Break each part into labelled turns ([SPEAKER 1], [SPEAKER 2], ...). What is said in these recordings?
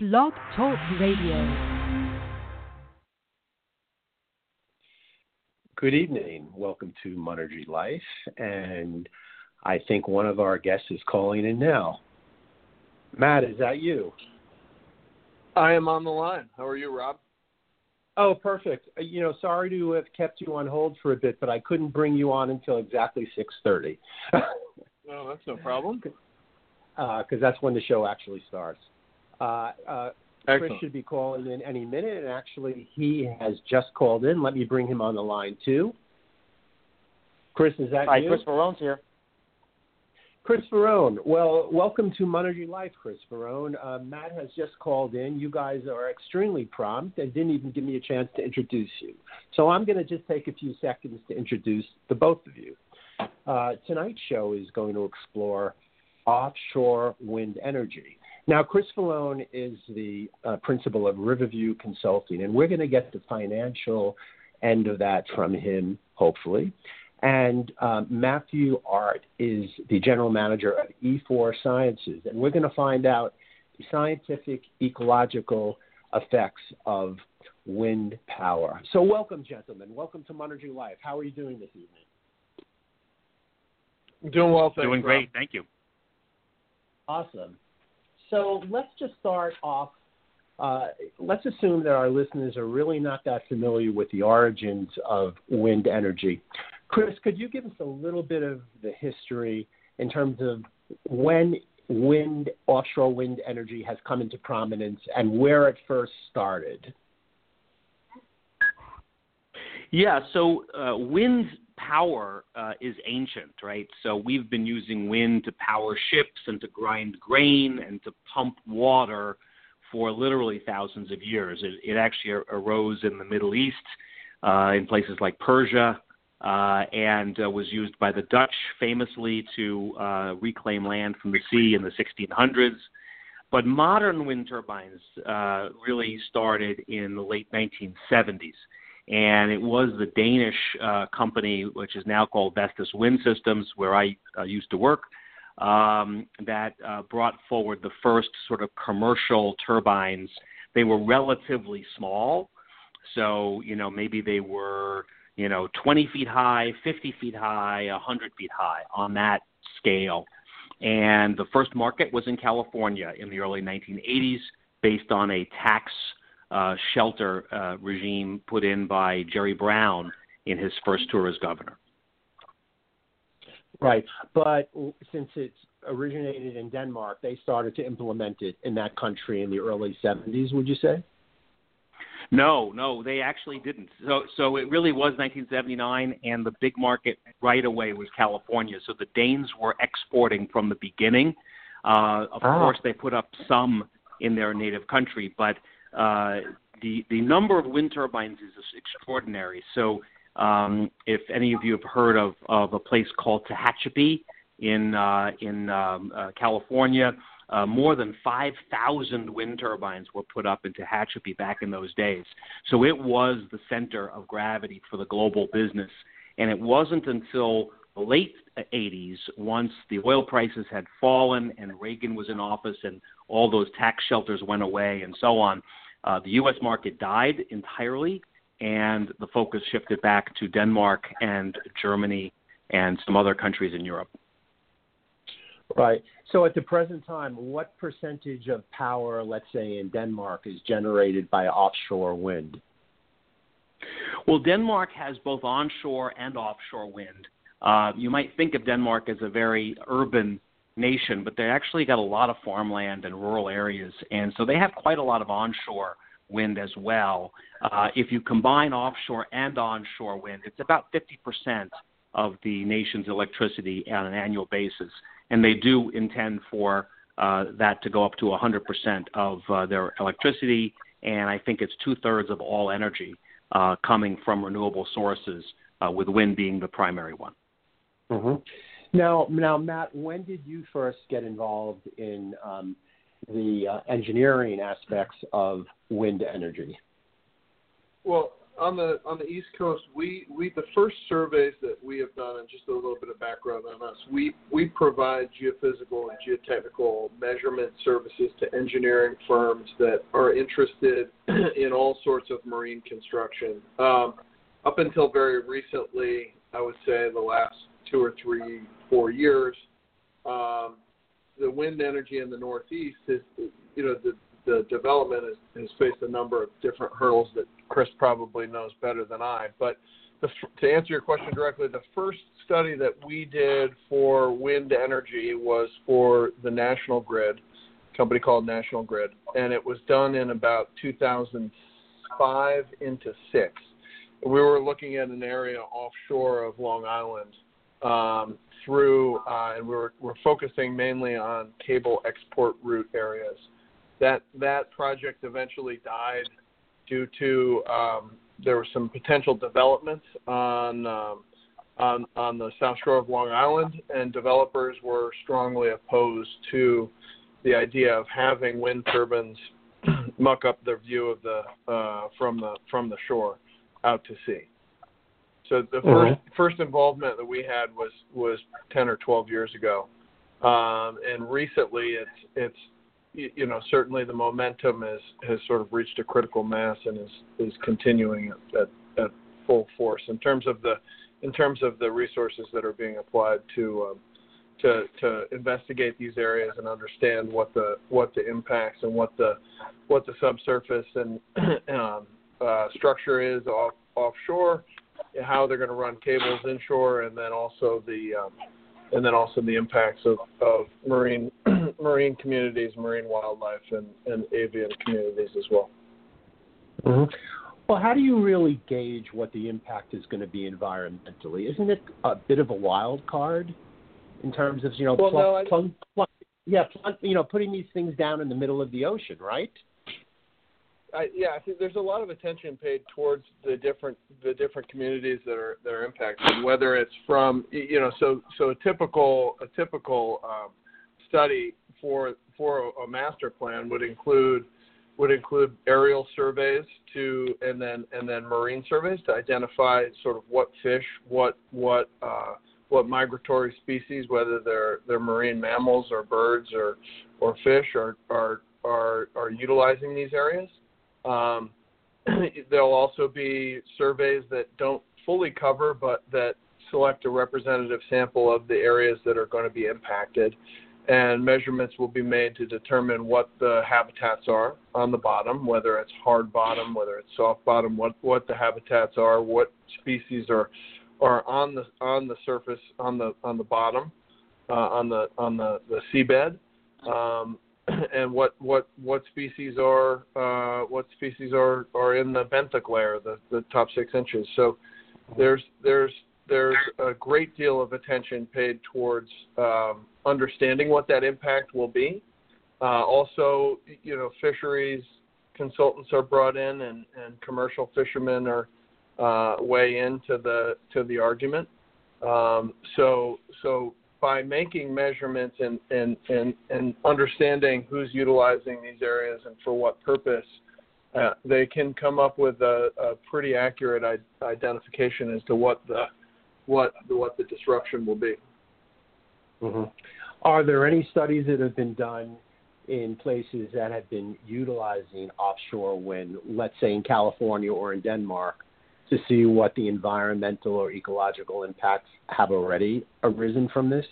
[SPEAKER 1] Blog Talk Radio.
[SPEAKER 2] Good evening. Welcome to Monergy Life. And I think one of our guests is calling in now. Matt, is that you?
[SPEAKER 3] I am on the line. How are you, Rob?
[SPEAKER 2] Oh, perfect. Uh, You know, sorry to have kept you on hold for a bit, but I couldn't bring you on until exactly 6:30.
[SPEAKER 3] No, that's no problem.
[SPEAKER 2] because Uh, that's when the show actually starts. Uh, uh, Chris should be calling in any minute, and actually, he has just called in. Let me bring him on the line too. Chris, is that
[SPEAKER 4] Hi,
[SPEAKER 2] you?
[SPEAKER 4] Chris Vallone's here.
[SPEAKER 2] Chris Vallone. Well, welcome to Monergy Life, Chris Vallone. Uh, Matt has just called in. You guys are extremely prompt and didn't even give me a chance to introduce you. So I'm going to just take a few seconds to introduce the both of you. Uh, tonight's show is going to explore offshore wind energy. Now, Chris Vallone is the uh, principal of Riverview Consulting, and we're going to get the financial end of that from him, hopefully. And um, Matthew Art is the general manager of E4 Sciences. And we're going to find out the scientific ecological effects of wind power. So, welcome, gentlemen. Welcome to Monergy Life. How are you doing this evening?
[SPEAKER 3] Doing well, thanks.
[SPEAKER 4] Doing
[SPEAKER 3] Rob.
[SPEAKER 4] great, thank you.
[SPEAKER 2] Awesome. So, let's just start off. Uh, let's assume that our listeners are really not that familiar with the origins of wind energy. Chris, could you give us a little bit of the history in terms of when wind, offshore wind energy has come into prominence and where it first started?
[SPEAKER 4] Yeah, so uh, wind power uh, is ancient, right? So we've been using wind to power ships and to grind grain and to pump water for literally thousands of years. It, it actually arose in the Middle East, uh, in places like Persia, uh, and uh, was used by the Dutch famously to uh, reclaim land from the sea in the 1600s. But modern wind turbines uh, really started in the late 1970s. And it was the Danish uh, company, which is now called Vestas Wind Systems, where I uh, used to work, um, that uh, brought forward the first sort of commercial turbines. They were relatively small. So, you know, maybe they were, you know, 20 feet high, 50 feet high, 100 feet high on that scale. And the first market was in California in the early 1980s based on a tax uh, shelter uh, regime put in by Jerry Brown in his first tour as governor.
[SPEAKER 2] Right. But since it's originated in Denmark, they started to implement it in that country in the early 70s, would you say?
[SPEAKER 4] No, no, they actually didn't. So, so it really was 1979, and the big market right away was California. So the Danes were exporting from the beginning. Uh, of
[SPEAKER 2] Ah.
[SPEAKER 4] course, they put up some in their native country, but uh, the the number of wind turbines is extraordinary. So, um, if any of you have heard of of a place called Tehachapi in uh, in um, uh, California, uh, more than 5,000 wind turbines were put up in Tehachapi back in those days. So it was the center of gravity for the global business. And it wasn't until the late 80s, once the oil prices had fallen and Reagan was in office and all those tax shelters went away and so on, uh, the U.S. market died entirely, and the focus shifted back to Denmark and Germany and some other countries in Europe.
[SPEAKER 2] Right. So at the present time, what percentage of power, let's say in Denmark, is generated by offshore wind?
[SPEAKER 4] Well, Denmark has both onshore and offshore wind. Uh, you might think of Denmark as a very urban nation, but they actually got a lot of farmland and rural areas, and so they have quite a lot of onshore wind as well. Uh, if you combine offshore and onshore wind, it's about 50% of the nation's electricity on an annual basis, and they do intend for uh, that to go up to 100% of uh, their electricity, and I think it's two thirds of all energy uh, coming from renewable sources, uh, with wind being the primary one.
[SPEAKER 2] Mm-hmm. Now, now, Matt, when did you first get involved in um, the uh, engineering aspects of wind energy?
[SPEAKER 3] Well, on the on the East Coast, we we the first surveys that we have done, and just a little bit of background on us, we we provide geophysical and geotechnical measurement services to engineering firms that are interested in all sorts of marine construction. Um, up until very recently, I would say the last two or three, four years, um, the wind energy in the Northeast is, you know, the the development has, has faced a number of different hurdles that Chris probably knows better than I. But the, to answer your question directly, the first study that we did for wind energy was for the National Grid, company called National Grid, and it was done in about 2005 into six. We were looking at an area offshore of Long Island um, through, uh, and we were, we're focusing mainly on cable export route areas that that project eventually died due to um, there was some potential developments on um, on on the south shore of Long Island, and developers were strongly opposed to the idea of having wind turbines muck up their view of the uh, from the from the shore out to sea. So the mm-hmm. first first involvement that we had was was 10 or 12 years ago, um, and recently it's it's you know, certainly the momentum has has sort of reached a critical mass and is is continuing at, at, at full force in terms of the in terms of the resources that are being applied to um, to to investigate these areas and understand what the what the impacts and what the what the subsurface and um, uh, structure is off offshore, how they're going to run cables inshore, and then also the um, and then also the impacts of, of marine marine communities, marine wildlife, and, and avian communities as well.
[SPEAKER 2] Mm-hmm. Well, how do you really gauge what the impact is going to be environmentally? Isn't it a bit of a wild card in terms of you know,
[SPEAKER 3] well, no, I...
[SPEAKER 2] yeah, you know, putting these things down in the middle of the ocean, right?
[SPEAKER 3] I, yeah, I think there's a lot of attention paid towards the different the different communities that are that are impacted. Whether it's from you know, so so a typical a typical um, study for for a, master plan would include would include aerial surveys to and then and then marine surveys to identify sort of what fish, what what uh, what migratory species, whether they're they're marine mammals or birds or or fish, are are are, are utilizing these areas. Um, there'll also be surveys that don't fully cover, but that select a representative sample of the areas that are going to be impacted. And measurements will be made to determine what the habitats are on the bottom, whether it's hard bottom, whether it's soft bottom, what, what the habitats are, what species are are on the on the surface on the on the bottom, uh, on the on the, the seabed. Um, and what what what species are uh, what species are are in the benthic layer, the the top six inches. So there's there's there's a great deal of attention paid towards um, understanding what that impact will be. Uh, also, you know, fisheries consultants are brought in, and, and commercial fishermen are uh, weigh into the to the argument. Um, so so by making measurements and, and, and, and understanding who's utilizing these areas and for what purpose, uh, they can come up with a, a pretty accurate I- identification as to what the what what the disruption will be.
[SPEAKER 2] Mm-hmm. Are there any studies that have been done in places that have been utilizing offshore wind, let's say in California or in Denmark, to see what the environmental or ecological impacts have already arisen from this?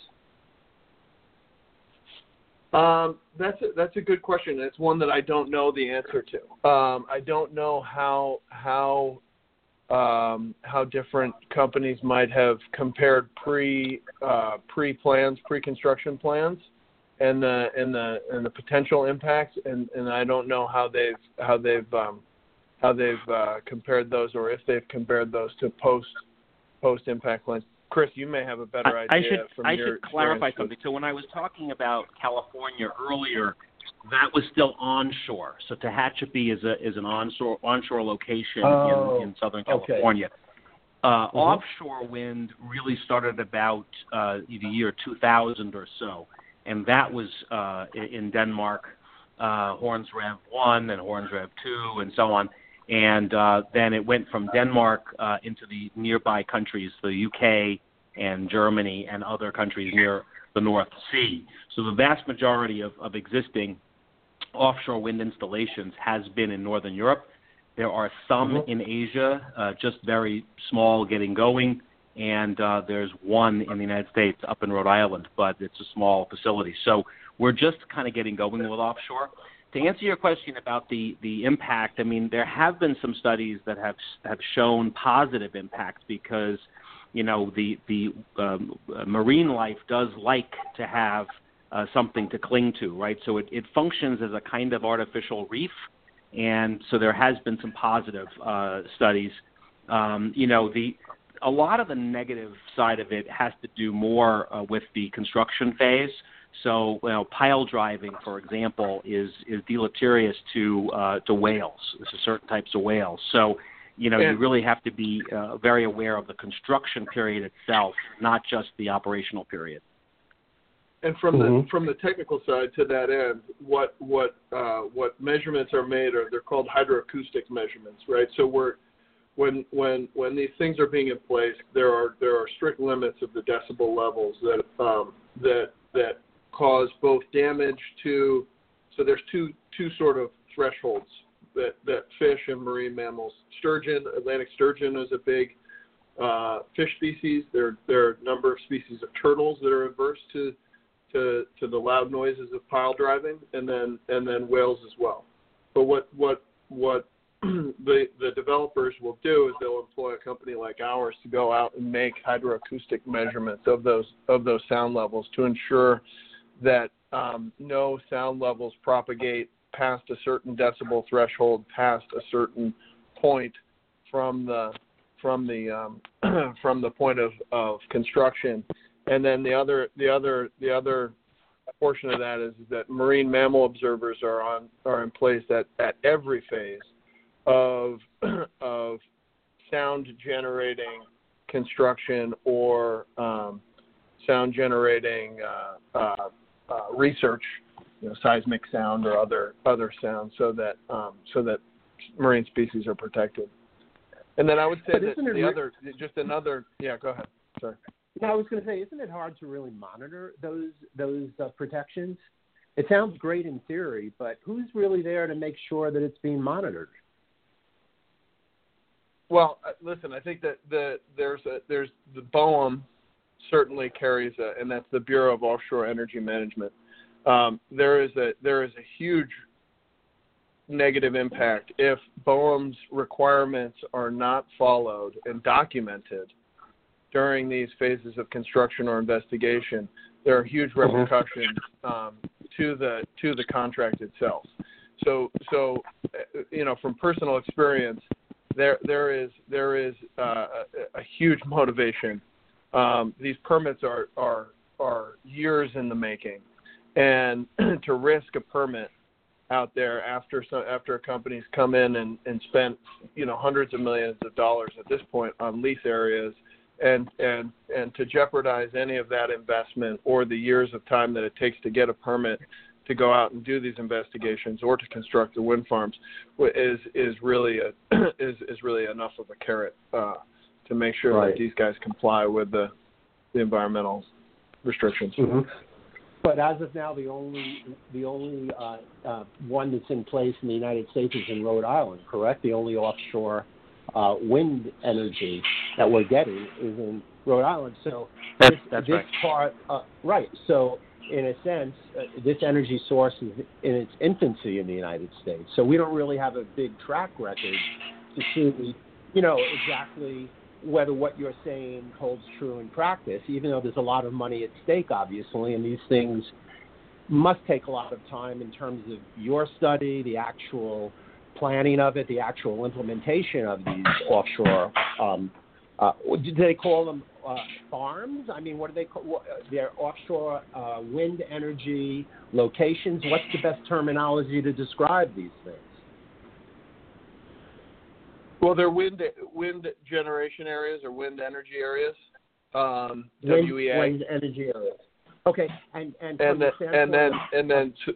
[SPEAKER 3] Um, that's a, that's a good question. It's one that I don't know the answer to. Um, I don't know how how um, how different companies might have compared pre uh, pre plans, pre construction plans, and the and the and the potential impacts, and, and I don't know how they've how they've um, how they've uh, compared those, or if they've compared those to post post impact plans. Chris, you may have a better idea.
[SPEAKER 4] I should
[SPEAKER 3] from
[SPEAKER 4] I should clarify something. So when I was talking about California earlier, that was still onshore. So Tehachapi is a is an onshore onshore location
[SPEAKER 2] oh,
[SPEAKER 4] in, in Southern California.
[SPEAKER 2] Okay.
[SPEAKER 4] Uh, mm-hmm. Offshore wind really started about uh, the year 2000 or so, and that was uh, in Denmark, uh, Horns Rev 1 and Horns Rev 2 and so on and uh, then it went from Denmark uh, into the nearby countries, the UK and Germany and other countries near the North Sea. So the vast majority of, of existing offshore wind installations has been in Northern Europe. There are some mm-hmm. in Asia, uh, just very small, getting going, and uh, there's one in the United States up in Rhode Island, but it's a small facility. So we're just kind of getting going with offshore. To answer your question about the the impact, I mean there have been some studies that have have shown positive impact because you know the the um, marine life does like to have uh, something to cling to, right? So it, it functions as a kind of artificial reef, and so there has been some positive uh, studies. Um, you know the a lot of the negative side of it has to do more uh, with the construction phase. So, you know, pile driving, for example, is is deleterious to uh, to whales, to certain types of whales. So, you know, yeah. you really have to be uh, very aware of the construction period itself, not just the operational period.
[SPEAKER 3] And from mm-hmm. the from the technical side to that end, what what uh, what measurements are made are they're called hydroacoustic measurements, right? So we're when when when these things are being in place, there are there are strict limits of the decibel levels that um, that that cause both damage to. So there's two two sort of thresholds that that fish and marine mammals. Sturgeon, Atlantic sturgeon is a big uh, fish species. There there are a number of species of turtles that are averse to to to the loud noises of pile driving, and then and then whales as well. But what what what the the developers will do is they'll employ a company like ours to go out and make hydroacoustic measurements of those of those sound levels to ensure that um, no sound levels propagate past a certain decibel threshold, past a certain point from the from the um, from the point of, of construction, and then the other the other the other portion of that is, that marine mammal observers are on are in place at, at every phase of of sound generating construction or um, sound generating uh, uh, uh, research, you know, seismic sound or other other sounds, so that um, so that marine species are protected. And then I would say that the re- other, just another, yeah, go ahead. Sorry.
[SPEAKER 2] No, I was going to say, isn't it hard to really monitor those those uh, protections? It sounds great in theory, but who's really there to make sure that it's being monitored?
[SPEAKER 3] Well, uh, listen, I think that the there's a, there's the BOEM certainly carries a, and that's the Bureau of Offshore Energy Management. Um, there is a there is a huge negative impact if BOEM's requirements are not followed and documented during these phases of construction or investigation. There are huge mm-hmm. repercussions um, to the to the contract itself. So so you know from personal experience, there there is there is uh, a, a huge motivation um, these permits are are are years in the making, and to risk a permit out there after some, after a company's come in and, and spent you know hundreds of millions of dollars at this point on lease areas and and and to jeopardize any of that investment or the years of time that it takes to get a permit to go out and do these investigations or to construct the wind farms is is really a is is really enough of a carrot uh, to make sure right. that these guys comply with the, the environmental restrictions.
[SPEAKER 2] Mm-hmm. But as of now, the only the only uh, uh, one that's in place in the United States is in Rhode Island, correct? The only offshore uh, wind energy that we're getting is in Rhode Island. So
[SPEAKER 4] that's, that's
[SPEAKER 2] this
[SPEAKER 4] right.
[SPEAKER 2] part, uh, right? So in a sense, uh, this energy source is in its infancy in the United States. So we don't really have a big track record to see, you know, exactly whether what you're saying holds true in practice, even though there's a lot of money at stake, obviously, and these things must take a lot of time in terms of your study, the actual planning of it, the actual implementation of these offshore. Um, uh, do they call them uh, farms? I mean, what do they call? What, they're offshore uh, wind energy locations. What's the best terminology to describe these things?
[SPEAKER 3] Well, they're wind wind generation areas or wind energy areas. Um,
[SPEAKER 2] wind,
[SPEAKER 3] WEA.
[SPEAKER 2] Wind energy areas. Okay, and and
[SPEAKER 3] and then and then and then so,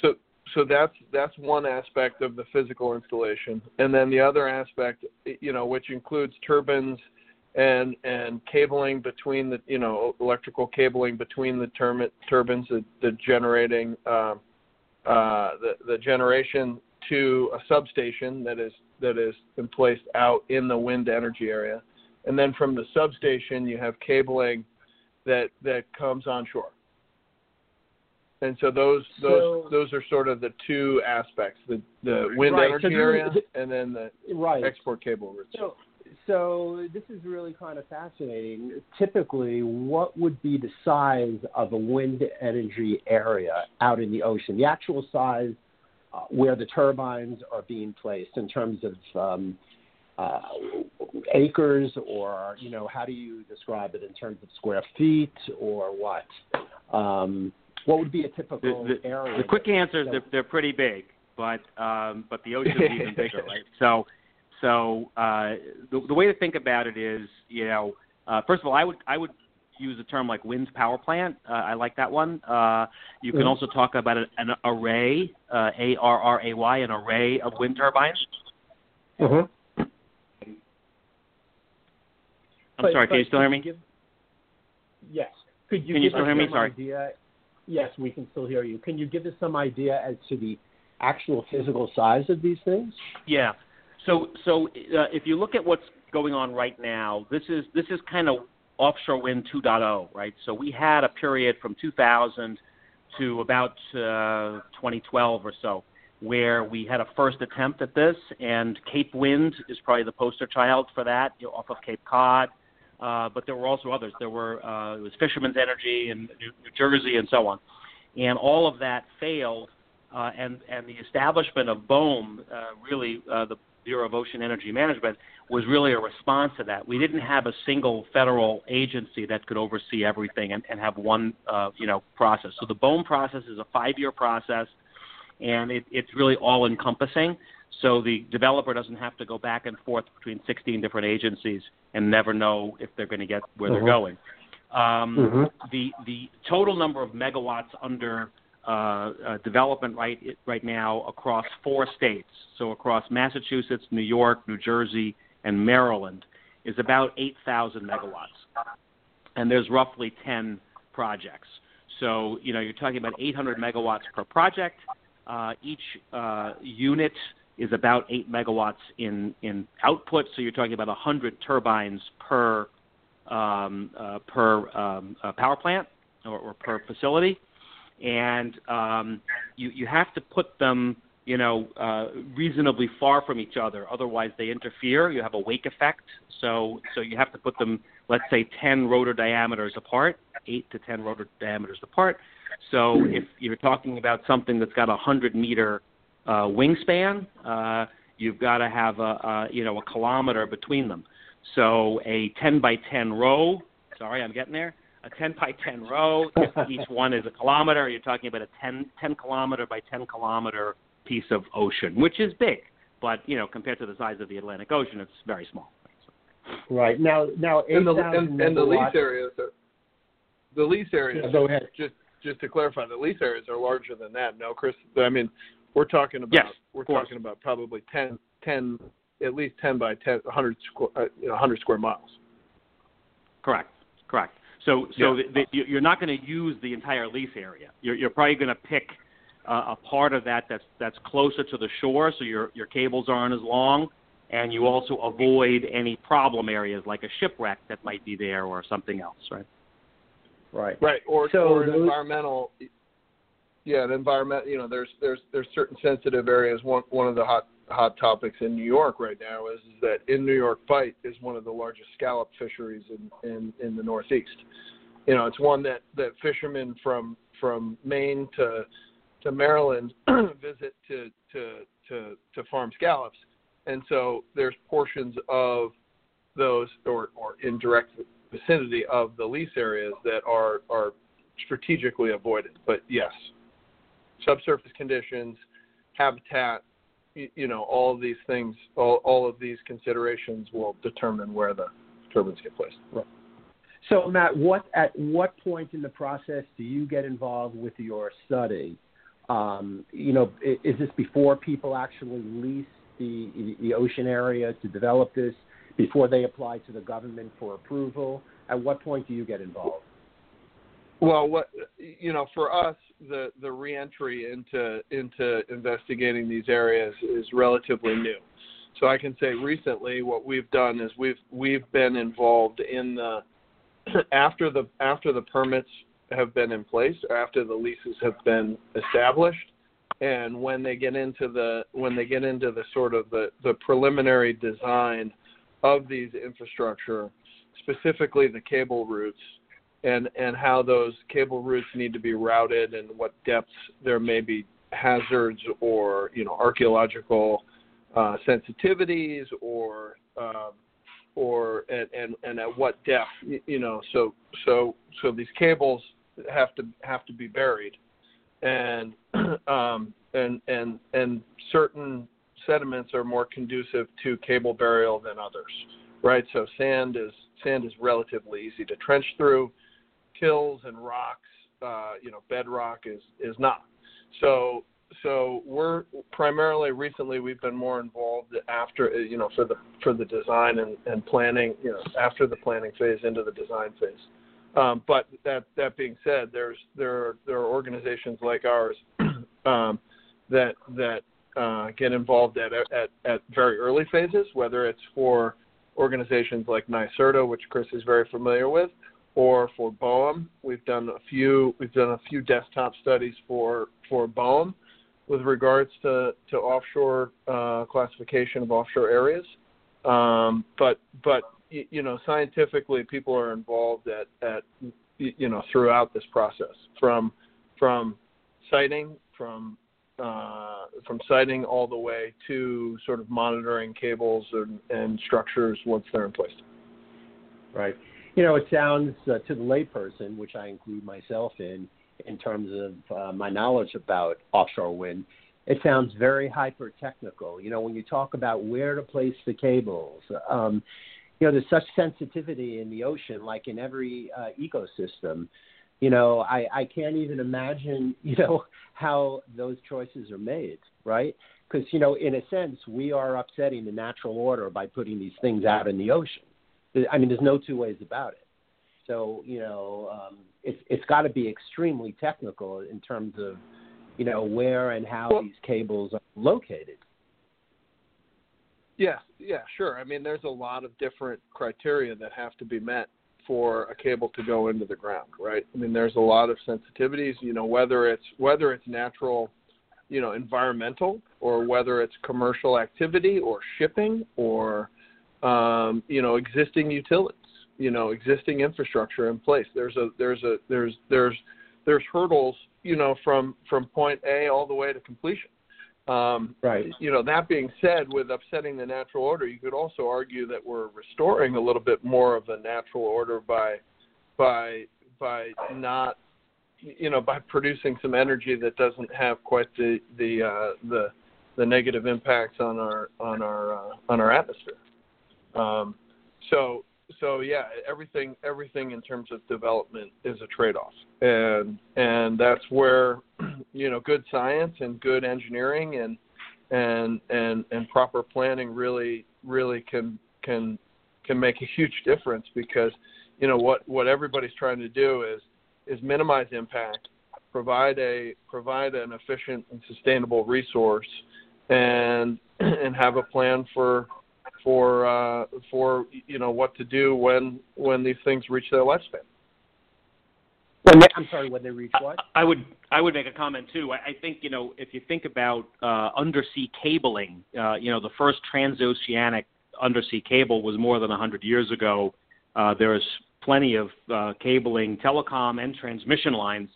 [SPEAKER 3] so so that's that's one aspect of the physical installation, and then the other aspect, you know, which includes turbines and and cabling between the you know electrical cabling between the term, turbines, the, the generating uh, uh, the the generation to a substation that is that is placed out in the wind energy area, and then from the substation you have cabling that that comes onshore. And so those those so, those are sort of the two aspects: the the wind
[SPEAKER 2] right,
[SPEAKER 3] energy
[SPEAKER 2] so
[SPEAKER 3] area and then the
[SPEAKER 2] right.
[SPEAKER 3] export cable routes.
[SPEAKER 2] So, so this is really kind of fascinating. Typically, what would be the size of a wind energy area out in the ocean? The actual size where the turbines are being placed in terms of um, uh, acres, or you know, how do you describe it in terms of square feet, or what? Um, what would be a typical
[SPEAKER 4] the, the,
[SPEAKER 2] area?
[SPEAKER 4] The quick answer is they're, they're pretty big, but um, but the ocean is even bigger, right? So so uh, the, the way to think about it is, you know, uh, first of all, I would I would use a term like wind power plant. Uh, I like that one. Uh, you can also talk about an, an array, uh, A R R A Y, an array of wind turbines.
[SPEAKER 2] Mm-hmm.
[SPEAKER 4] I'm
[SPEAKER 2] but,
[SPEAKER 4] sorry. Can you still hear me?
[SPEAKER 2] Give, yes. Could you
[SPEAKER 4] can
[SPEAKER 2] you
[SPEAKER 4] still hear me? Sorry.
[SPEAKER 2] Idea? Yes, we can still hear you. Can you give us some idea as to the actual physical size of these things?
[SPEAKER 4] Yeah. So, so uh, if you look at what's going on right now, this is this is kind of offshore wind 2.0, right? So we had a period from 2000 to about uh, 2012 or so where we had a first attempt at this, and Cape Wind is probably the poster child for that, you know, off of Cape Cod. Uh, but there were also others. There were uh, it was Fishermen's Energy in New, New Jersey and so on, and all of that failed. Uh, and and the establishment of BOEM, uh, really uh, the Bureau of Ocean Energy Management, was really a response to that. We didn't have a single federal agency that could oversee everything and, and have one, uh, you know, process. So the BOEM process is a five-year process, and it, it's really all-encompassing. So the developer doesn't have to go back and forth between 16 different agencies and never know if they're going to get where
[SPEAKER 2] mm-hmm.
[SPEAKER 4] they're going. Um,
[SPEAKER 2] mm-hmm.
[SPEAKER 4] The the total number of megawatts under development right right now across four states, so across Massachusetts, New York, New Jersey, and Maryland, is about 8,000 megawatts, and there's roughly 10 projects. So you know you're talking about 800 megawatts per project. Uh, each uh, unit is about 8 megawatts in in output, so you're talking about 100 turbines per um, uh, per um, uh, power plant or, or per facility and um, you you have to put them you know uh, reasonably far from each other. Otherwise, they interfere. You have a wake effect. So so you have to put them, let's say, 10 rotor diameters apart, eight to 10 rotor diameters apart. So if you're talking about something that's got a 100 meter uh, wingspan, uh, you've got to have a, a you know a kilometer between them. So a 10 by 10 row. Sorry, I'm getting there a 10 by 10 row. If each one is a kilometer, you're talking about a 10, 10 kilometer by 10 kilometer piece of ocean, which is big, but you know compared to the size of the Atlantic Ocean, it's very small.
[SPEAKER 2] Right now, now
[SPEAKER 3] and the, and, and the lease areas, are, the lease areas.
[SPEAKER 2] Yeah, go ahead.
[SPEAKER 3] Just just to clarify, the lease areas are larger than that. No, Chris. I mean, we're talking about
[SPEAKER 4] yes,
[SPEAKER 3] we're talking about probably 10, 10, at least 10 by 10, 100 square, uh, you know, 100 square miles.
[SPEAKER 4] Correct. Correct. So, so
[SPEAKER 3] yeah.
[SPEAKER 4] the, the, you're not going to use the entire lease area. You're, you're probably going to pick uh, a part of that that's that's closer to the shore, so your your cables aren't as long, and you also avoid any problem areas like a shipwreck that might be there or something else, right?
[SPEAKER 2] Right.
[SPEAKER 3] Right. Or
[SPEAKER 2] so
[SPEAKER 3] or
[SPEAKER 2] those...
[SPEAKER 3] environmental. Yeah, the environment. You know, there's there's there's certain sensitive areas. One one of the hot hot topics in New York right now is, is that in New York Bight is one of the largest scallop fisheries in, in, in the Northeast. You know, it's one that, that fishermen from from Maine to to Maryland visit to, to to to farm scallops, and so there's portions of those or or in direct vicinity of the lease areas that are are strategically avoided. But yes, subsurface conditions, habitat, you know, all of these things, all, all of these considerations will determine where the turbines get placed.
[SPEAKER 2] Right. So, Matt, what at what point in the process do you get involved with your study? Um, you know, is this before people actually lease the the ocean area to develop this? Before they apply to the government for approval? At what point do you get involved?
[SPEAKER 3] Well, what you know, for us, the the reentry into into investigating these areas is relatively new. So I can say recently, what we've done is we've we've been involved in the after the after the permits have been in place, after the leases have been established, and when they get into the when they get into the sort of the, the preliminary design of these infrastructure, specifically the cable routes, and and how those cable routes need to be routed and what depths there may be hazards or you know archaeological uh, sensitivities or um, or and, and and at what depth you know so so so these cables have to have to be buried. And um, and and and certain sediments are more conducive to cable burial than others right? So sand is sand is relatively easy to trench through hills and rocks uh, you know bedrock is is not so so we're primarily recently we've been more involved after you know for the for the design and, and planning you know after the planning phase into the design phase. Um, but that that being said, there's there are, there are organizations like ours um, that that uh, get involved at, at at very early phases, whether it's for organizations like NYSERDA, which Chris is very familiar with, or for BOEM. We've done a few we've done a few desktop studies for for BOEM with regards to, to offshore uh, classification of offshore areas. Um, but but you know scientifically people are involved at, at you know throughout this process from from siting from uh, from siting all the way to sort of monitoring cables and, and structures once they're in place.
[SPEAKER 2] Right. You know, it sounds uh, to the layperson, which I include myself in, in terms of uh, my knowledge about offshore wind. It sounds very hyper technical. You know, when you talk about where to place the cables, um, you know, there's such sensitivity in the ocean, like in every uh, ecosystem. You know, I, I can't even imagine, you know, how those choices are made, right? Because, you know, in a sense, we are upsetting the natural order by putting these things out in the ocean. I mean, there's no two ways about it. So, you know, um, it's it's got to be extremely technical in terms of you know where and how well, these cables are located.
[SPEAKER 3] Yeah, yeah, sure. I mean, there's a lot of different criteria that have to be met for a cable to go into the ground, right? I mean, there's a lot of sensitivities. You know, whether it's whether it's natural, you know, environmental, or whether it's commercial activity, or shipping, or um, you know, existing utilities you know existing infrastructure in place. There's a there's a there's there's there's hurdles you know from from point A all the way to completion. Um,
[SPEAKER 2] right.
[SPEAKER 3] You know that being said, with upsetting the natural order, you could also argue that we're restoring a little bit more of the natural order by by by not you know by producing some energy that doesn't have quite the the uh, the the negative impacts on our on our uh, on our atmosphere. Um, so so yeah, everything everything in terms of development is a trade-off, and and that's where you know good science and good engineering and and and and proper planning really really can can can make a huge difference because you know what what everybody's trying to do is is minimize impact, provide a provide an efficient and sustainable resource, and and have a plan for for uh, for you know what to do when when these things reach their lifespan.
[SPEAKER 2] When they, I'm sorry, when they reach what?
[SPEAKER 4] I would I would make a comment too. I, I think you know if you think about uh, undersea cabling, uh, you know the first transoceanic undersea cable was more than 100 years ago. Uh, there's plenty of uh, cabling, telecom, and transmission lines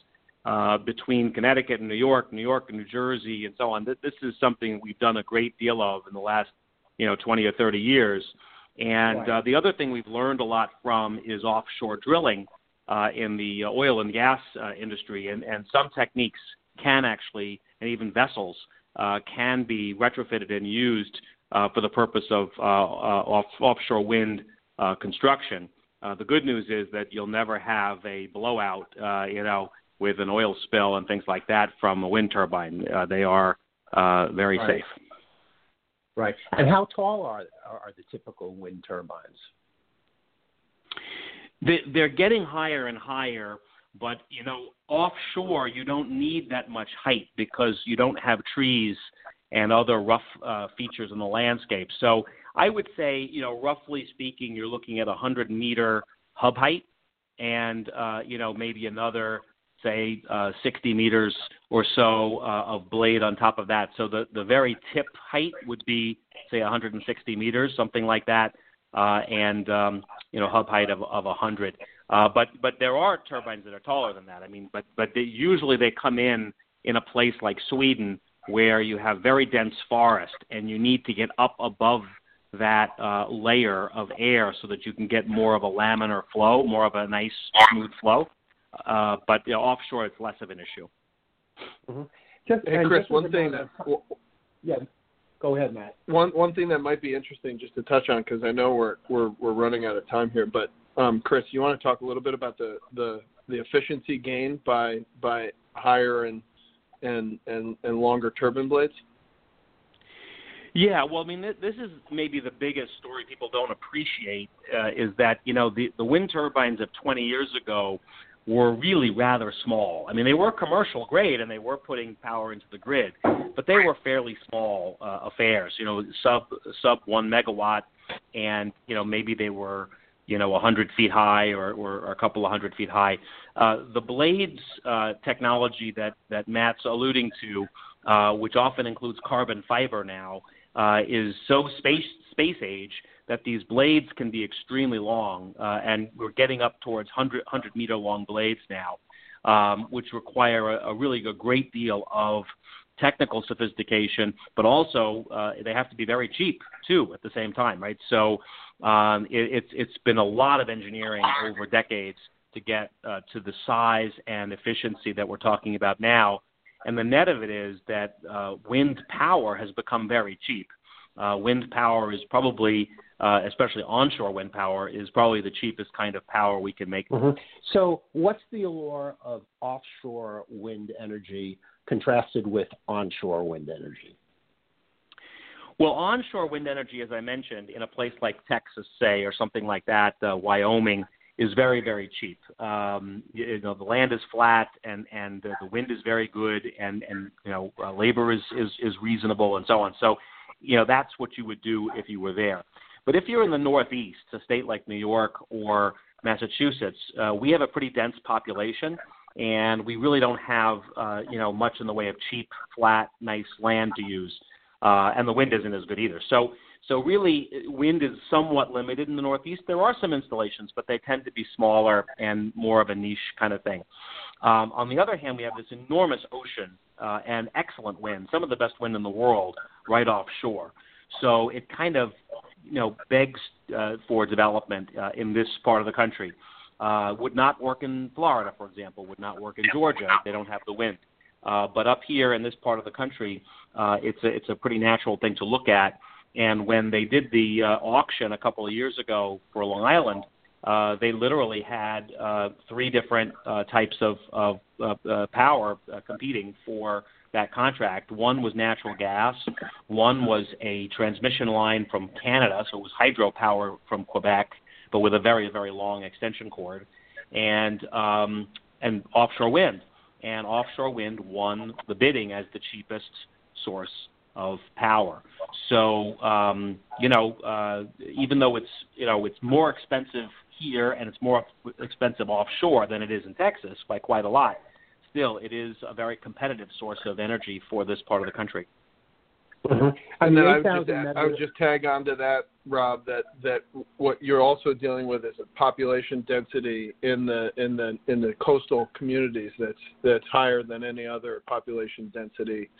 [SPEAKER 4] uh, between Connecticut and New York, New York and New Jersey, and so on. This is something we've done a great deal of in the last you know 20 or 30 years. And right. uh, the other thing we've learned a lot from is offshore drilling uh, in the uh, oil and gas uh, industry, and, and some techniques can actually, and even vessels uh, can be retrofitted and used uh, for the purpose of uh, uh, off, offshore wind uh, construction. Uh, the good news is that you'll never have a blowout, uh, you know, with an oil spill and things like that from a wind turbine. Uh, they are uh, very
[SPEAKER 2] Right.
[SPEAKER 4] safe.
[SPEAKER 2] Right. And how tall are are the typical wind turbines?
[SPEAKER 4] They, they're getting higher and higher, but you know, offshore you don't need that much height because you don't have trees and other rough uh, features in the landscape. So I would say, you know, roughly speaking, you're looking at a 100 meter hub height, and uh, you know maybe another say uh, 60 meters or so uh, of blade on top of that. So the the very tip height would be say 160 meters, something like that, uh, and um, you know hub height of of 100. Uh, but but there are turbines that are taller than that. I mean, but but they, usually they come in in a place like Sweden where you have very dense forest and you need to get up above that uh, layer of air so that you can get more of a laminar flow, more of a nice smooth flow. Uh, but you know, offshore, it's less of an issue.
[SPEAKER 2] Just,
[SPEAKER 3] Hey, Chris,
[SPEAKER 2] just
[SPEAKER 3] one thing that
[SPEAKER 2] of- yeah, go ahead, Matt.
[SPEAKER 3] one one thing that might be interesting just to touch on because I know we're we're we're running out of time here, but um, Chris, you want to talk a little bit about the the the efficiency gain by by higher and and and and longer turbine blades?
[SPEAKER 4] Yeah, well, I mean, th- this is maybe the biggest story people don't appreciate uh, is that you know the the wind turbines of 20 years ago were really rather small. I mean, they were commercial grade and they were putting power into the grid, but they were fairly small uh, affairs. You know, sub sub one megawatt, and you know maybe they were you know a 100 feet high or, or, a couple of hundred feet high. Uh, the blades uh, technology that that Matt's alluding to, uh, which often includes carbon fiber now, uh, is so space space age that these blades can be extremely long, uh, and we're getting up towards 100, 100 meter long blades now, um, which require a, a really a great deal of technical sophistication, but also uh, they have to be very cheap too at the same time, right? So um, it, it's it's been a lot of engineering over decades to get uh, to the size and efficiency that we're talking about now. And the net of it is that uh, wind power has become very cheap. Uh, wind power is probably, uh, especially onshore wind power, is probably the cheapest kind of power we can make.
[SPEAKER 2] Mm-hmm. So, what's the allure of offshore wind energy contrasted with onshore wind energy?
[SPEAKER 4] Well, onshore wind energy, as I mentioned, in a place like Texas, say, or something like that, uh, Wyoming, is very, very cheap. Um, you know, the land is flat, and and uh, the wind is very good, and and you know, uh, labor is, is is reasonable, and so on. So, you know, that's what you would do if you were there. But if you're in the Northeast, a state like New York or Massachusetts, uh, we have a pretty dense population, and we really don't have uh, you know much in the way of cheap, flat, nice land to use, uh, and the wind isn't as good either. So so really, wind is somewhat limited in the Northeast. There are some installations, but they tend to be smaller and more of a niche kind of thing. Um, on the other hand, we have this enormous ocean uh, and excellent wind, some of the best wind in the world, right offshore. So it kind of, you know, begs uh, for development uh, in this part of the country. Uh, would not work in Florida, for example. Would not work in Georgia. They don't have the wind. Uh, but up here in this part of the country, uh, it's a it's a pretty natural thing to look at. And when they did the uh, auction a couple of years ago for Long Island, uh, they literally had uh, three different uh, types of, of uh, power uh, competing for that contract. One was natural gas, one was a transmission line from Canada, so it was hydropower from Quebec, but with a very, very long extension cord, and um, and offshore wind. And offshore wind won the bidding as the cheapest source of power. So um, you know, uh, even though it's you know it's more expensive here and it's more expensive offshore than it is in Texas by quite a lot, still it is a very competitive source of energy for this part of the country.
[SPEAKER 2] Mm-hmm.
[SPEAKER 3] And then I would, just add, I would just tag on to that, Rob, that that what you're also dealing with is a population density in the in the in the coastal communities that's that's higher than any other population density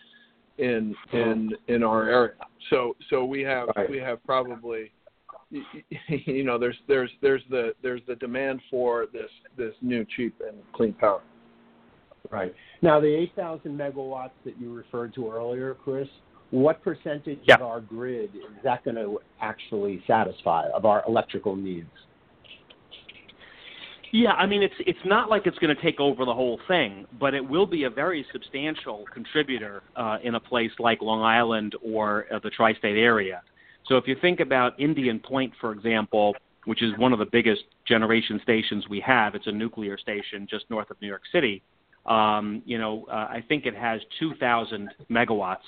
[SPEAKER 3] in uh-huh. in in our area. So so we have
[SPEAKER 2] Right.
[SPEAKER 3] we have probably you know there's there's there's the there's the demand for this this new cheap and clean power.
[SPEAKER 2] Right. Now, the 8,000 megawatts that you referred to earlier, Chris, what percentage
[SPEAKER 4] Yeah.
[SPEAKER 2] of our grid is that going to actually satisfy of our electrical needs?
[SPEAKER 4] Yeah, I mean it's it's not like it's going to take over the whole thing, but it will be a very substantial contributor uh, in a place like Long Island or uh, the tri-state area. So if you think about Indian Point, for example, which is one of the biggest generation stations we have, it's a nuclear station just north of New York City. Um, you know, uh, I think it has 2,000 megawatts,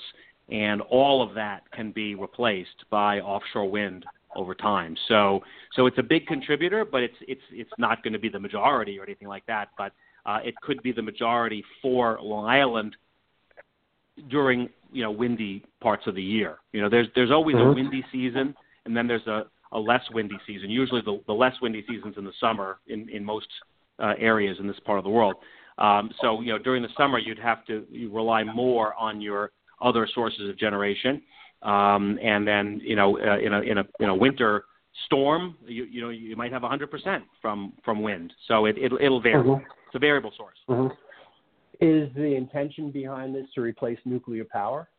[SPEAKER 4] and all of that can be replaced by offshore wind over time. So so it's a big contributor, but it's it's it's not going to be the majority or anything like that. But uh, it could be the majority for Long Island during you know windy parts of the year. You know, there's there's always mm-hmm. a windy season, and then there's a a less windy season. Usually, the the less windy seasons in the summer in in most uh, areas in this part of the world. Um, so you know, during the summer, you'd have to you rely more on your other sources of generation. Um, and then you know uh, in a in a in a winter storm, you you know you might have 100% from from wind. So it, it it'll vary. Mm-hmm. It's a variable source.
[SPEAKER 2] Mm-hmm. Is the intention behind this to replace nuclear power?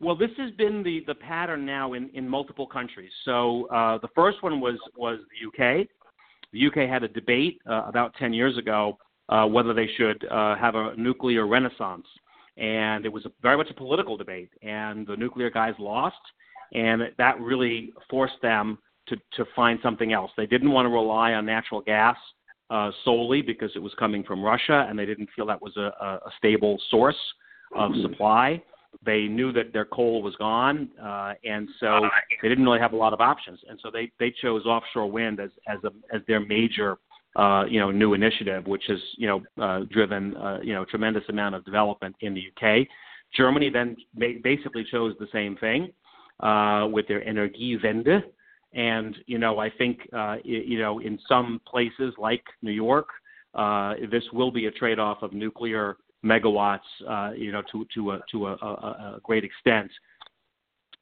[SPEAKER 4] Well, this has been the, the pattern now in, in multiple countries. So uh, the first one was was the UK. The UK had a debate uh, about 10 years ago uh, whether they should uh, have a nuclear renaissance and it was very much a political debate. And the nuclear guys lost, and that really forced them to to find something else. They didn't want to rely on natural gas uh, solely because it was coming from Russia, and they didn't feel that was a, a stable source of supply. They knew that their coal was gone, uh, and so they didn't really have a lot of options. And so they they chose offshore wind as as a as their major uh, you know, new initiative, which has, you know, uh, driven, uh, you know, tremendous amount of development in the UK. Germany then basically chose the same thing uh, with their Energiewende. And, you know, I think, uh, you know, in some places like New York, uh, this will be a trade-off of nuclear megawatts, uh, you know, to, to, a, to a, a, great extent.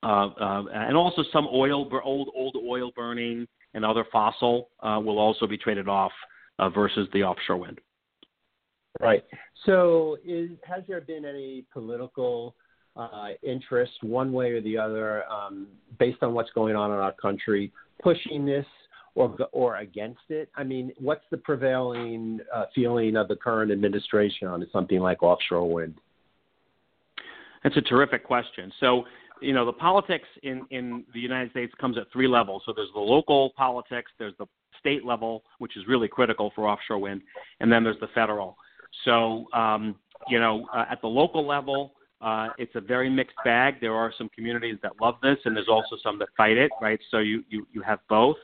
[SPEAKER 4] Uh, uh, and also some oil, old, old oil burning, and other fossil uh, will also be traded off uh, versus the offshore wind.
[SPEAKER 2] Right. So, is, has there been any political uh, interest, one way or the other, um, based on what's going on in our country, pushing this or or against it? I mean, what's the prevailing uh, feeling of the current administration on something like offshore wind?
[SPEAKER 4] That's a terrific question. So, you know the politics in in the United States comes at three levels. So there's the local politics, there's the state level, which is really critical for offshore wind, and then there's the federal. So um, you know uh, at the local level, uh, it's a very mixed bag. There are some communities that love this, and there's also some that fight it. Right, so you you you have both.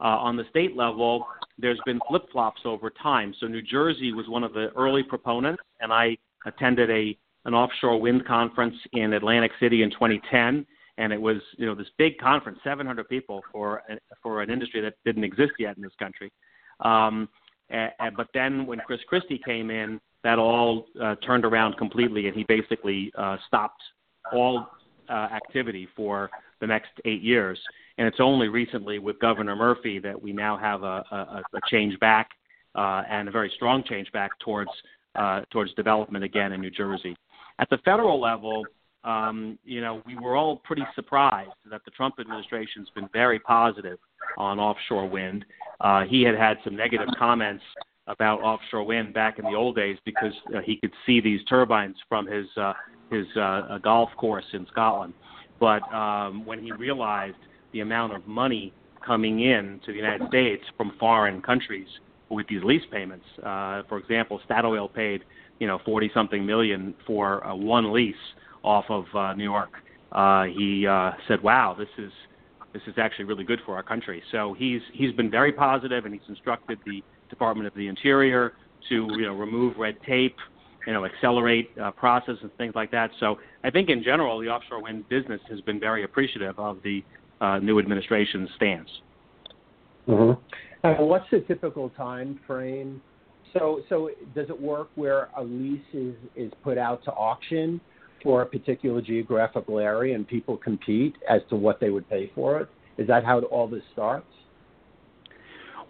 [SPEAKER 4] Uh, on the state level, there's been flip flops over time. So New Jersey was one of the early proponents, and I attended a an offshore wind conference in Atlantic City in 2010, and it was you know this big conference, 700 people for for an industry that didn't exist yet in this country. Um, and, but then when Chris Christie came in, that all uh, turned around completely, and he basically uh, stopped all uh, activity for the next eight years. And it's only recently with Governor Murphy that we now have a, a, a change back uh, and a very strong change back towards uh, towards development again in New Jersey. At the federal level, um, you know, we were all pretty surprised that the Trump administration's been very positive on offshore wind. Uh, he had had some negative comments about offshore wind back in the old days because uh, he could see these turbines from his uh, his uh, golf course in Scotland. But um, when he realized the amount of money coming in to the United States from foreign countries with these lease payments, uh, for example, Statoil paid you know, 40 something million for uh, one lease off of uh, New York. Uh, he uh, said, "Wow, this is this is actually really good for our country." So he's he's been very positive, and he's instructed the Department of the Interior to you know remove red tape, you know, accelerate uh, process and things like that. So I think in general, the offshore wind business has been very appreciative of the uh, new administration's stance.
[SPEAKER 2] Mm-hmm. Uh, what's the typical time frame so, so does it work where a lease is, is put out to auction for a particular geographical area and people compete as to what they would pay for it? Is that how all this starts?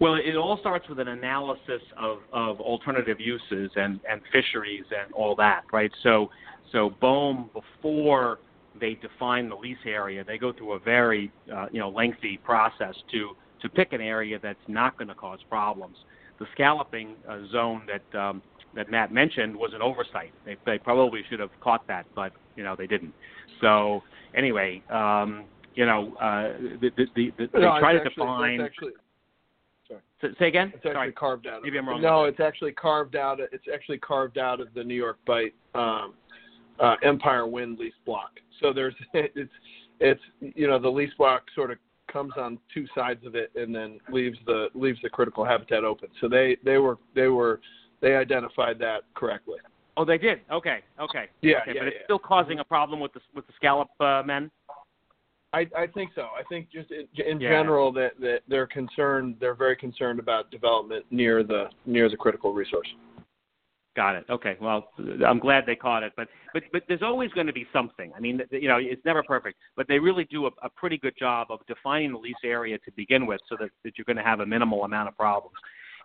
[SPEAKER 4] Well, it all starts with an analysis of, of alternative uses and, and fisheries and all that, right? So, so BOEM, before they define the lease area, they go through a very uh, you know lengthy process to to pick an area that's not going to cause problems. The scalloping uh, zone that um, that Matt mentioned was an oversight. They, they probably should have caught that, but you know they didn't. So anyway, um, you know, uh, the, the, the, the, they
[SPEAKER 3] no,
[SPEAKER 4] try to
[SPEAKER 3] actually,
[SPEAKER 4] define.
[SPEAKER 3] It's actually,
[SPEAKER 4] S- say again.
[SPEAKER 3] it's actually
[SPEAKER 4] Sorry.
[SPEAKER 3] carved out. Of,
[SPEAKER 4] Maybe I'm wrong
[SPEAKER 3] No, it's actually carved out. It's actually carved out of the New York Bight um, uh, Empire Wind lease block. So there's it's it's you know the lease block sort of comes on two sides of it and then leaves the leaves the critical habitat open. So they they were they were they identified that correctly.
[SPEAKER 4] Oh, they did. Okay. Okay.
[SPEAKER 3] Yeah,
[SPEAKER 4] okay,
[SPEAKER 3] yeah,
[SPEAKER 4] but it's
[SPEAKER 3] yeah.
[SPEAKER 4] still causing a problem with the with the scallop uh, men.
[SPEAKER 3] I, I think so. I think just in, in
[SPEAKER 4] Yeah.
[SPEAKER 3] general that, that they're concerned. They're very concerned about development near the near the critical resource.
[SPEAKER 4] Got it. Okay. Well, I'm glad they caught it, but but but there's always going to be something. I mean, you know, it's never perfect, but they really do a, a pretty good job of defining the lease area to begin with, so that, that you're going to have a minimal amount of problems.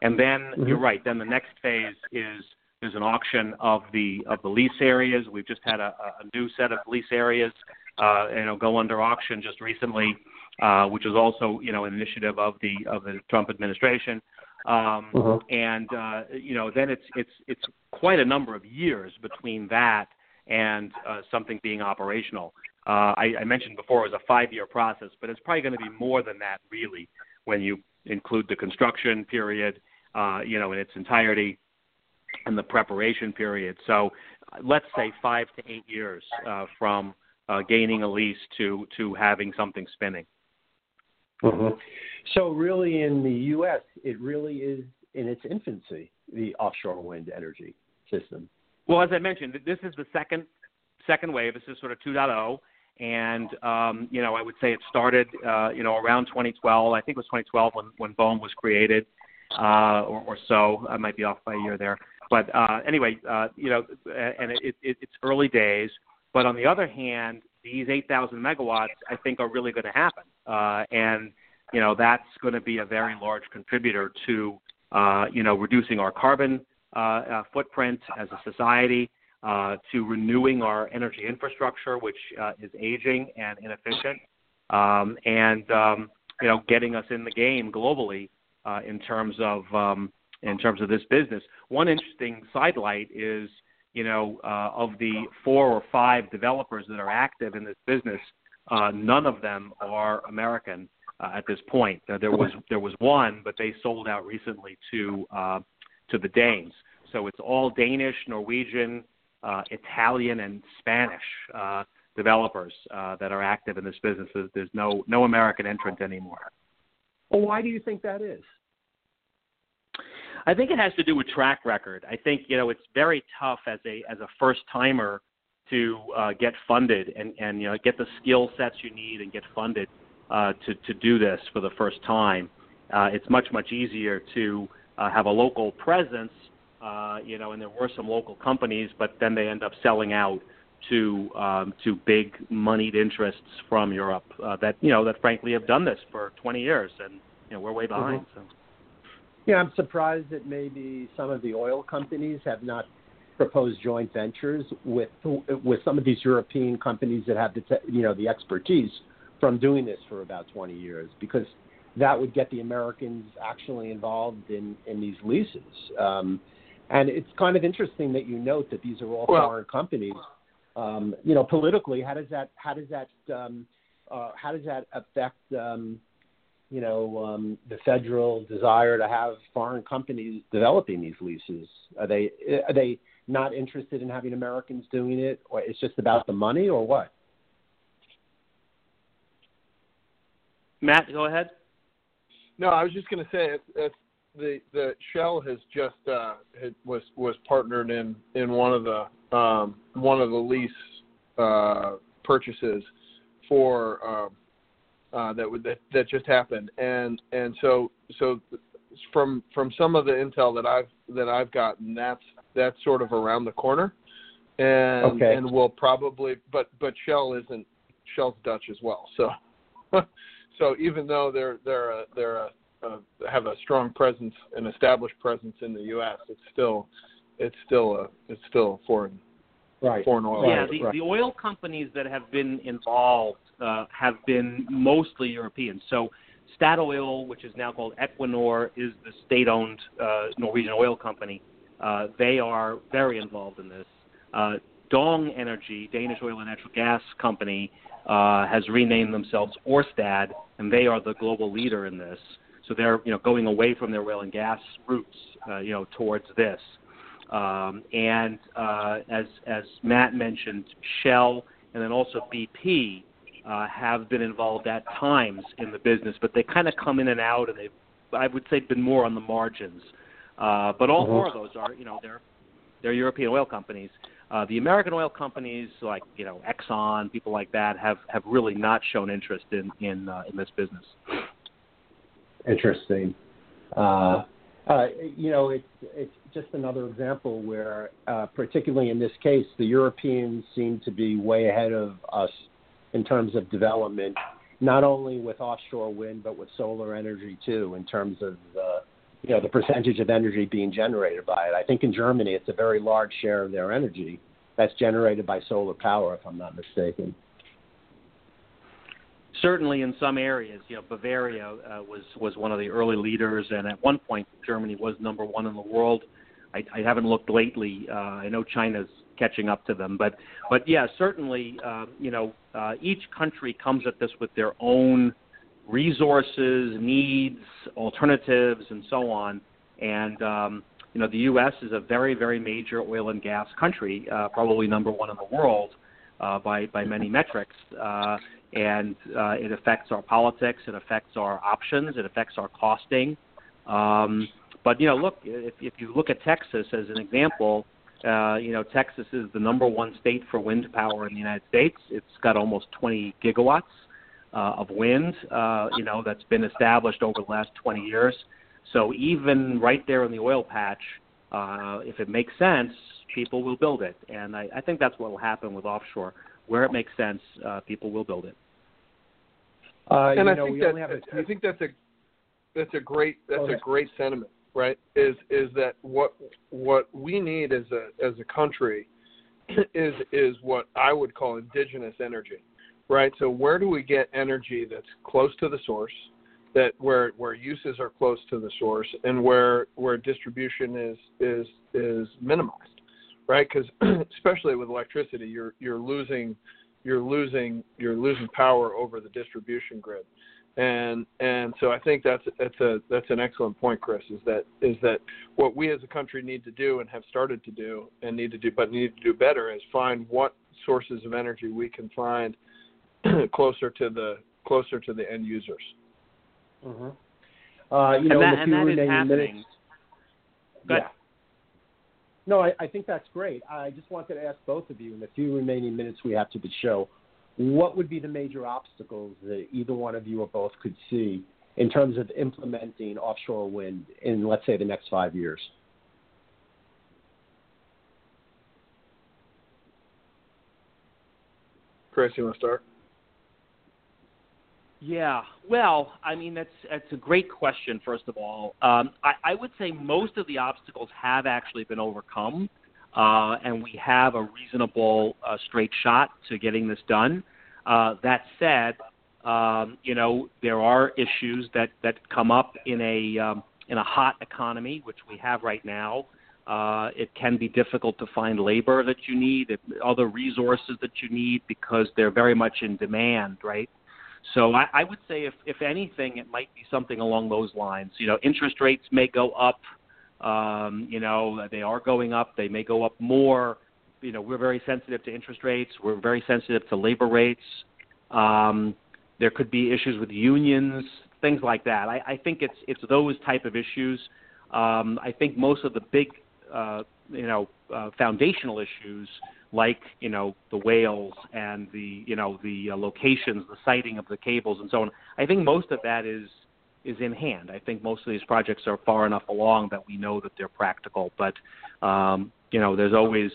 [SPEAKER 4] And then you're right. Then the next phase is there's an auction of the of the lease areas. We've just had a, a new set of lease areas, uh, you know, go under auction just recently, uh, which was also you know an initiative of the of the Trump administration. Um,
[SPEAKER 2] Uh-huh.
[SPEAKER 4] And uh, you know, then it's it's it's quite a number of years between that and uh, something being operational. Uh, I, I mentioned before it was a five-year process, but it's probably going to be more than that, really, when you include the construction period, uh, you know, in its entirety, and the preparation period. So, uh, let's say five to eight years uh, from uh, gaining a lease to to having something spinning.
[SPEAKER 2] Mhm. So really, in the U.S., it really is in its infancy, the offshore wind energy system.
[SPEAKER 4] Well, as I mentioned, this is the second second wave. This is sort of 2.0, and um, you know, I would say it started, uh, you know, around 2012. I think it was 2012 when when BOEM was created, uh, or, or so. I might be off by a year there, but uh, anyway, uh, you know, and it, it, it's early days. But on the other hand, these 8,000 megawatts, I think, are really going to happen, uh, and you know, that's going to be a very large contributor to, uh, you know, reducing our carbon uh, uh, footprint as a society, uh, to renewing our energy infrastructure, which uh, is aging and inefficient, um, and um, you know, getting us in the game globally in terms of um, in terms of this business. One interesting sidelight is, you know, uh, of the four or five developers that are active in this business, uh, none of them are American uh, at this point. Uh, there was there was one, but they sold out recently to uh, to the Danes. So it's all Danish, Norwegian, uh, Italian, and Spanish uh, developers uh, that are active in this business. There's, no no American entrant anymore.
[SPEAKER 2] Well, why do you think that is?
[SPEAKER 4] I think it has to do with track record. I think you know it's very tough as a as a first timer to uh, get funded and and you know get the skill sets you need and get funded uh, to to do this for the first time. Uh, it's much much easier to uh, have a local presence, uh, you know, and there were some local companies, but then they end up selling out to um, to big moneyed interests from Europe uh, that you know that frankly have done this for 20 years, and you know we're way behind. So.
[SPEAKER 2] Yeah, I'm surprised that maybe some of the oil companies have not proposed joint ventures with with some of these European companies that have the te- you know the expertise from doing this for about 20 years, because that would get the Americans actually involved in in these leases. Um, and it's kind of interesting that you note that these are all
[SPEAKER 3] Well-
[SPEAKER 2] foreign companies. Um, you know, politically, how does that how does that um, uh, how does that affect um, you know, um, the federal desire to have foreign companies developing these leases? Are they are they not interested in having Americans doing it, or it's just about the money, or what?
[SPEAKER 4] Matt, go ahead.
[SPEAKER 3] No, I was just going to say it's, it's the the Shell has just uh, had, was was partnered in in one of the um, one of the lease uh, purchases for um, uh, that would that, that just happened, and and so so from from some of the intel that I've that I've gotten, that's that's sort of around the corner, and
[SPEAKER 2] Okay.
[SPEAKER 3] and will probably but but Shell isn't Shell's Dutch as well, so so even though they're they're a, they're a, a, have a strong presence, an established presence in the U.S., it's still it's still a it's still a foreign
[SPEAKER 2] Right.
[SPEAKER 3] foreign oil.
[SPEAKER 4] yeah,
[SPEAKER 2] Right,
[SPEAKER 4] the,
[SPEAKER 2] right.
[SPEAKER 4] the oil companies that have been involved uh, have been mostly European. So Statoil, which is now called Equinor, is the state-owned uh, Norwegian oil company. Uh, they are very involved in this. Uh, Dong Energy, Danish oil and natural gas company, uh, has renamed themselves Orsted, and they are the global leader in this. So they're you know going away from their oil and gas roots, uh, you know, towards this. Um, and uh, as as Matt mentioned, Shell and then also BP uh, have been involved at times in the business, but they kind of come in and out, and they've I would say been more on the margins. Uh, but all mm-hmm. four of those are you know they're they're European oil companies. Uh, the American oil companies like you know Exxon, people like that, have have really not shown interest in in uh, in this business.
[SPEAKER 2] Interesting. Uh, uh, you know, it's it's just another example where, uh, particularly in this case, the Europeans seem to be way ahead of us in terms of development, not only with offshore wind but with solar energy too, in terms of you know the percentage of energy being generated by it. I think in Germany it's a very large share of their energy that's generated by solar power, if I'm not mistaken.
[SPEAKER 4] Certainly, in some areas, you know, Bavaria uh, was was one of the early leaders, and at one point, Germany was number one in the world. I, I haven't looked lately. Uh, I know China's catching up to them, but but yeah, certainly, uh, you know, uh, each country comes at this with their own resources, needs, alternatives, and so on. And um, you know, the U.S. is a very, very major oil and gas country, uh, probably number one in the world uh, by by many metrics. Uh, and uh, it affects our politics, it affects our options, it affects our costing. Um, but you know, look, if, if you look at Texas as an example, uh, you know, Texas is the number one state for wind power in the United States. It's got almost 20 gigawatts uh, of wind, uh, you know, that's been established over the last 20 years. So even right there in the oil patch, uh, if it makes sense, people will build it. And I, I think that's what will happen with offshore. Where it makes sense, uh, people will build it.
[SPEAKER 3] Uh, and I know, think that a, I think that's a that's a great that's okay. a great sentiment, right? Is is that what what we need as a as a country is is what I would call indigenous energy right? So where do we get energy that's close to the source, that where where uses are close to the source, and where where distribution is is is minimized, right? Because especially with electricity, you're you're losing you're losing you're losing power over the distribution grid and and so I think that's that's a that's an excellent point, Chris. Is that is that what we as a country need to do and have started to do and need to do, but need to do better is find what sources of energy we can find closer to the closer to the end users.
[SPEAKER 2] Mm-hmm. Uh, you know,
[SPEAKER 4] that,
[SPEAKER 2] in the few
[SPEAKER 4] remaining
[SPEAKER 2] minutes.
[SPEAKER 4] Yeah.
[SPEAKER 2] No, I, I think that's great. I just wanted to ask both of you in the few remaining minutes we have to the show, what would be the major obstacles that either one of you or both could see in terms of implementing offshore wind in, let's say, the next five years?
[SPEAKER 3] Chris, you want to start?
[SPEAKER 4] Yeah, well, I mean that's that's a great question. First of all, um, I, I would say most of the obstacles have actually been overcome, uh, and we have a reasonable uh, straight shot to getting this done. Uh, that said, um, you know there are issues that that come up in a um, in a hot economy, which we have right now. Uh, it can be difficult to find labor that you need, other resources that you need because they're very much in demand, right? So I, I would say, if if anything, it might be something along those lines. You know, interest rates may go up. Um, you know, they are going up. They may go up more. You know, we're very sensitive to interest rates. We're very sensitive to labor rates. Um, there could be issues with unions, things like that. I, I think it's it's those type of issues. Um, I think most of the big, uh, you know, uh, foundational issues like you know the whales and the you know the uh, locations, the siting of the cables and so on. I think most of that is is in hand. I think most of these projects are far enough along that we know that they're practical. But um, you know, there's always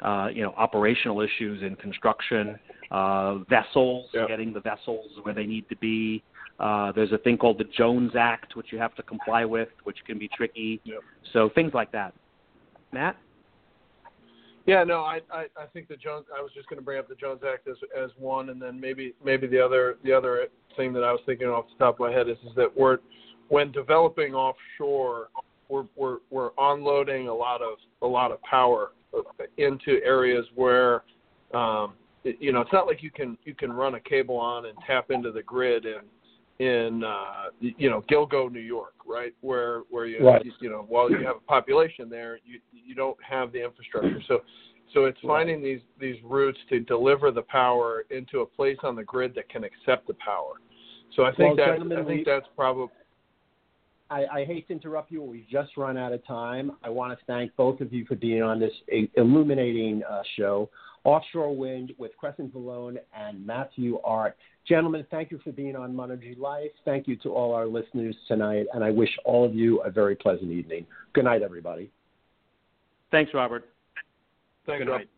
[SPEAKER 4] uh, you know operational issues in construction, uh, vessels, yep. getting the vessels where they need to be. Uh, there's a thing called the Jones Act, which you have to comply with, which can be tricky. Yep. So things like that. Matt.
[SPEAKER 3] Yeah, no, I, I, I think the Jones. I was just going to bring up the Jones Act as as one, and then maybe maybe the other the other thing that I was thinking off the top of my head is is that we're when developing offshore, we're we're we're onloading a lot of a lot of power into areas where um, it, you know it's not like you can you can run a cable on and tap into the grid in in uh, you know Gilgo, New York, right? Where where you
[SPEAKER 2] right.
[SPEAKER 3] you know while you have a population there, you you don't have the infrastructure. So so it's finding these these routes to deliver the power into a place on the grid that can accept the power. So I think
[SPEAKER 2] well,
[SPEAKER 3] that I think that's probably.
[SPEAKER 2] I, I hate to interrupt you. But we've just run out of time. I want to thank both of you for being on this illuminating uh, show, Offshore Wind with Crescent Vallone and Matthew Art. Gentlemen, thank you for being on Monergy Life. Thank you to all our listeners tonight, and I wish all of you a very pleasant evening. Good night, everybody.
[SPEAKER 4] Thanks, Robert.
[SPEAKER 3] Thanks,
[SPEAKER 4] Good night.